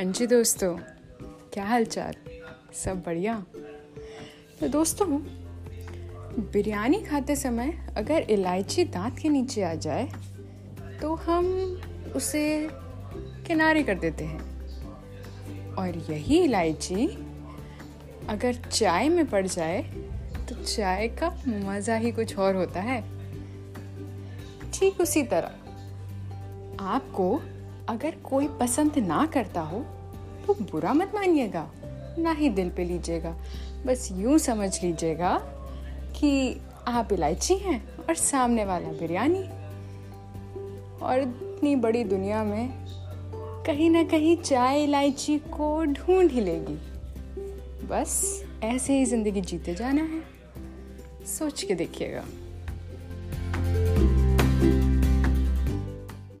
हाँ जी दोस्तों, क्या हाल चाल सब बढ़िया? तो दोस्तों, बिरयानी खाते समय अगर इलायची दांत के नीचे आ जाए तो हम उसे किनारे कर देते हैं। और यही इलायची अगर चाय में पड़ जाए तो चाय का मज़ा ही कुछ और होता है। ठीक उसी तरह, आपको अगर कोई पसंद ना करता हो तो बुरा मत मानिएगा, ना ही दिल पे लीजिएगा। बस यूँ समझ लीजिएगा कि आप इलायची हैं और सामने वाला बिरयानी। और इतनी बड़ी दुनिया में कहीं ना कहीं चाय इलायची को ढूंढ ही लेगी। बस ऐसे ही ज़िंदगी जीते जाना है। सोच के देखिएगा।